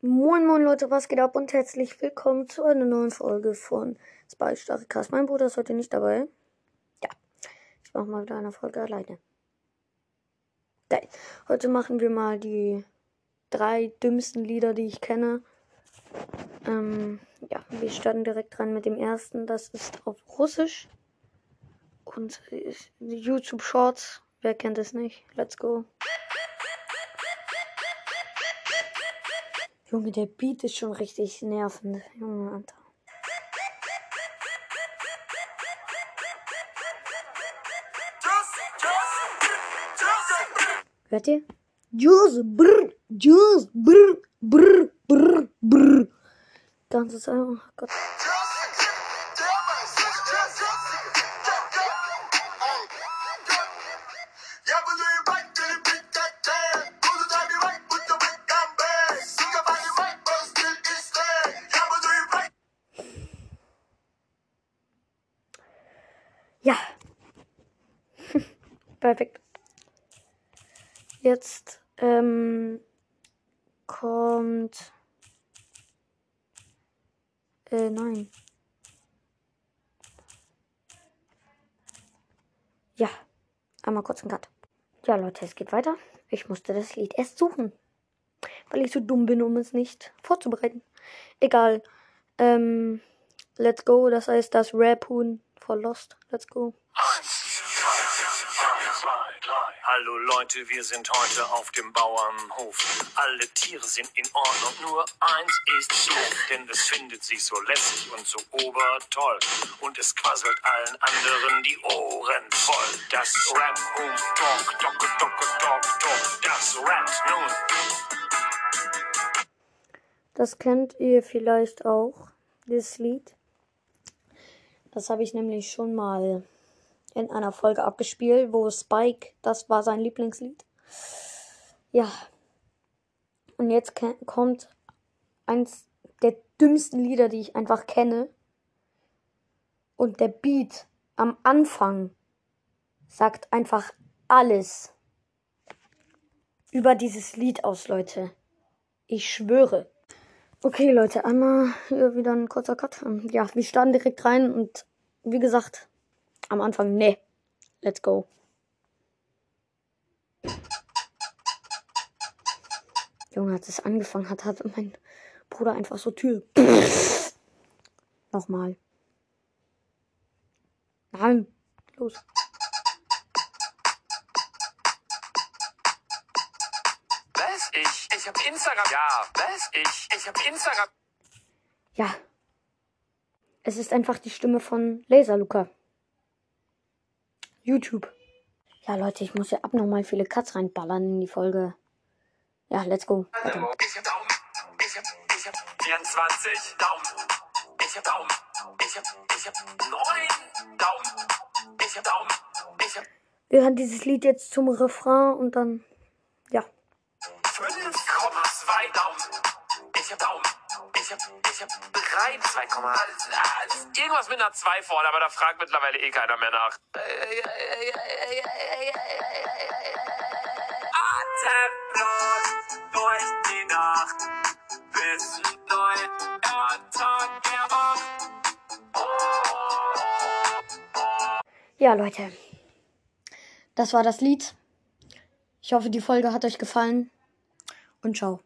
Moin Moin Leute, was geht ab und herzlich willkommen zu einer neuen Folge von Spy Starikast. Mein Bruder ist heute nicht dabei. Ja, ich mache mal wieder eine Folge alleine. Geil. Heute machen wir mal die drei dümmsten Lieder, die ich kenne. Ähm, ja, wir starten direkt rein mit dem ersten. Das ist auf Russisch. Und YouTube Shorts. Wer kennt es nicht? Let's go. Junge, der Beat ist schon richtig nervend. Junge, Alter. Hört ihr? Juice, brr, Juice, brr, brr, brr, brr. Ganzes Zeit, oh Gott. Ja. Perfekt. Jetzt ähm, kommt. Äh, nein. Ja, einmal kurz einen Cut. Ja, Leute, es geht weiter. Ich musste das Lied erst suchen. Weil ich so dumm bin, um es nicht vorzubereiten. Egal. Ähm, let's go. Das heißt das Rap-Huhn for Lost. Let's go. Hallo Leute, wir sind heute auf dem Bauernhof. Alle Tiere sind in Ordnung, nur eins ist doof, denn es findet sich so lässig und so obertoll. Und es quasselt allen anderen die Ohren voll. Das Rap um Talk, Talk, Talk, Talk, Talk, das Rap nun. Das kennt ihr vielleicht auch, dieses Lied. Das habe ich nämlich schon mal in einer Folge abgespielt, wo Spike, das war sein Lieblingslied. Ja. Und jetzt kommt eins der dümmsten Lieder, die ich einfach kenne. Und der Beat am Anfang sagt einfach alles über dieses Lied aus, Leute. Ich schwöre. Okay, Leute, einmal hier wieder ein kurzer Cut. Ja, wir starten direkt rein und wie gesagt, am Anfang, ne. Let's go. Junge, als es angefangen hat, hat mein Bruder einfach so Tür. Nochmal. Nein. Los. Ich? Ich hab Instagram. Ja. Was? Ich? Ich hab Instagram. Ja. Es ist einfach die Stimme von Laser Luca. YouTube. Ja, Leute, ich muss ja abnormal viele Cuts reinballern in die Folge. Ja, let's go. Weiter. Ich hab Daumen. Ich hab, ich hab 24 Daumen. Ich hab Daumen. Ich hab, ich hab 9 Daumen. Ich hab Daumen. Ich hab Wir hören dieses Lied jetzt zum Refrain und dann. Ich hab Daumen. Ich hab, ich hab 3, 2, irgendwas mit einer 2 vorne, aber da fragt mittlerweile eh keiner mehr nach. Atemlos durch die Nacht, bis ein neuer Tag. Ja, Leute. Das war das Lied. Ich hoffe, die Folge hat euch gefallen. Und ciao.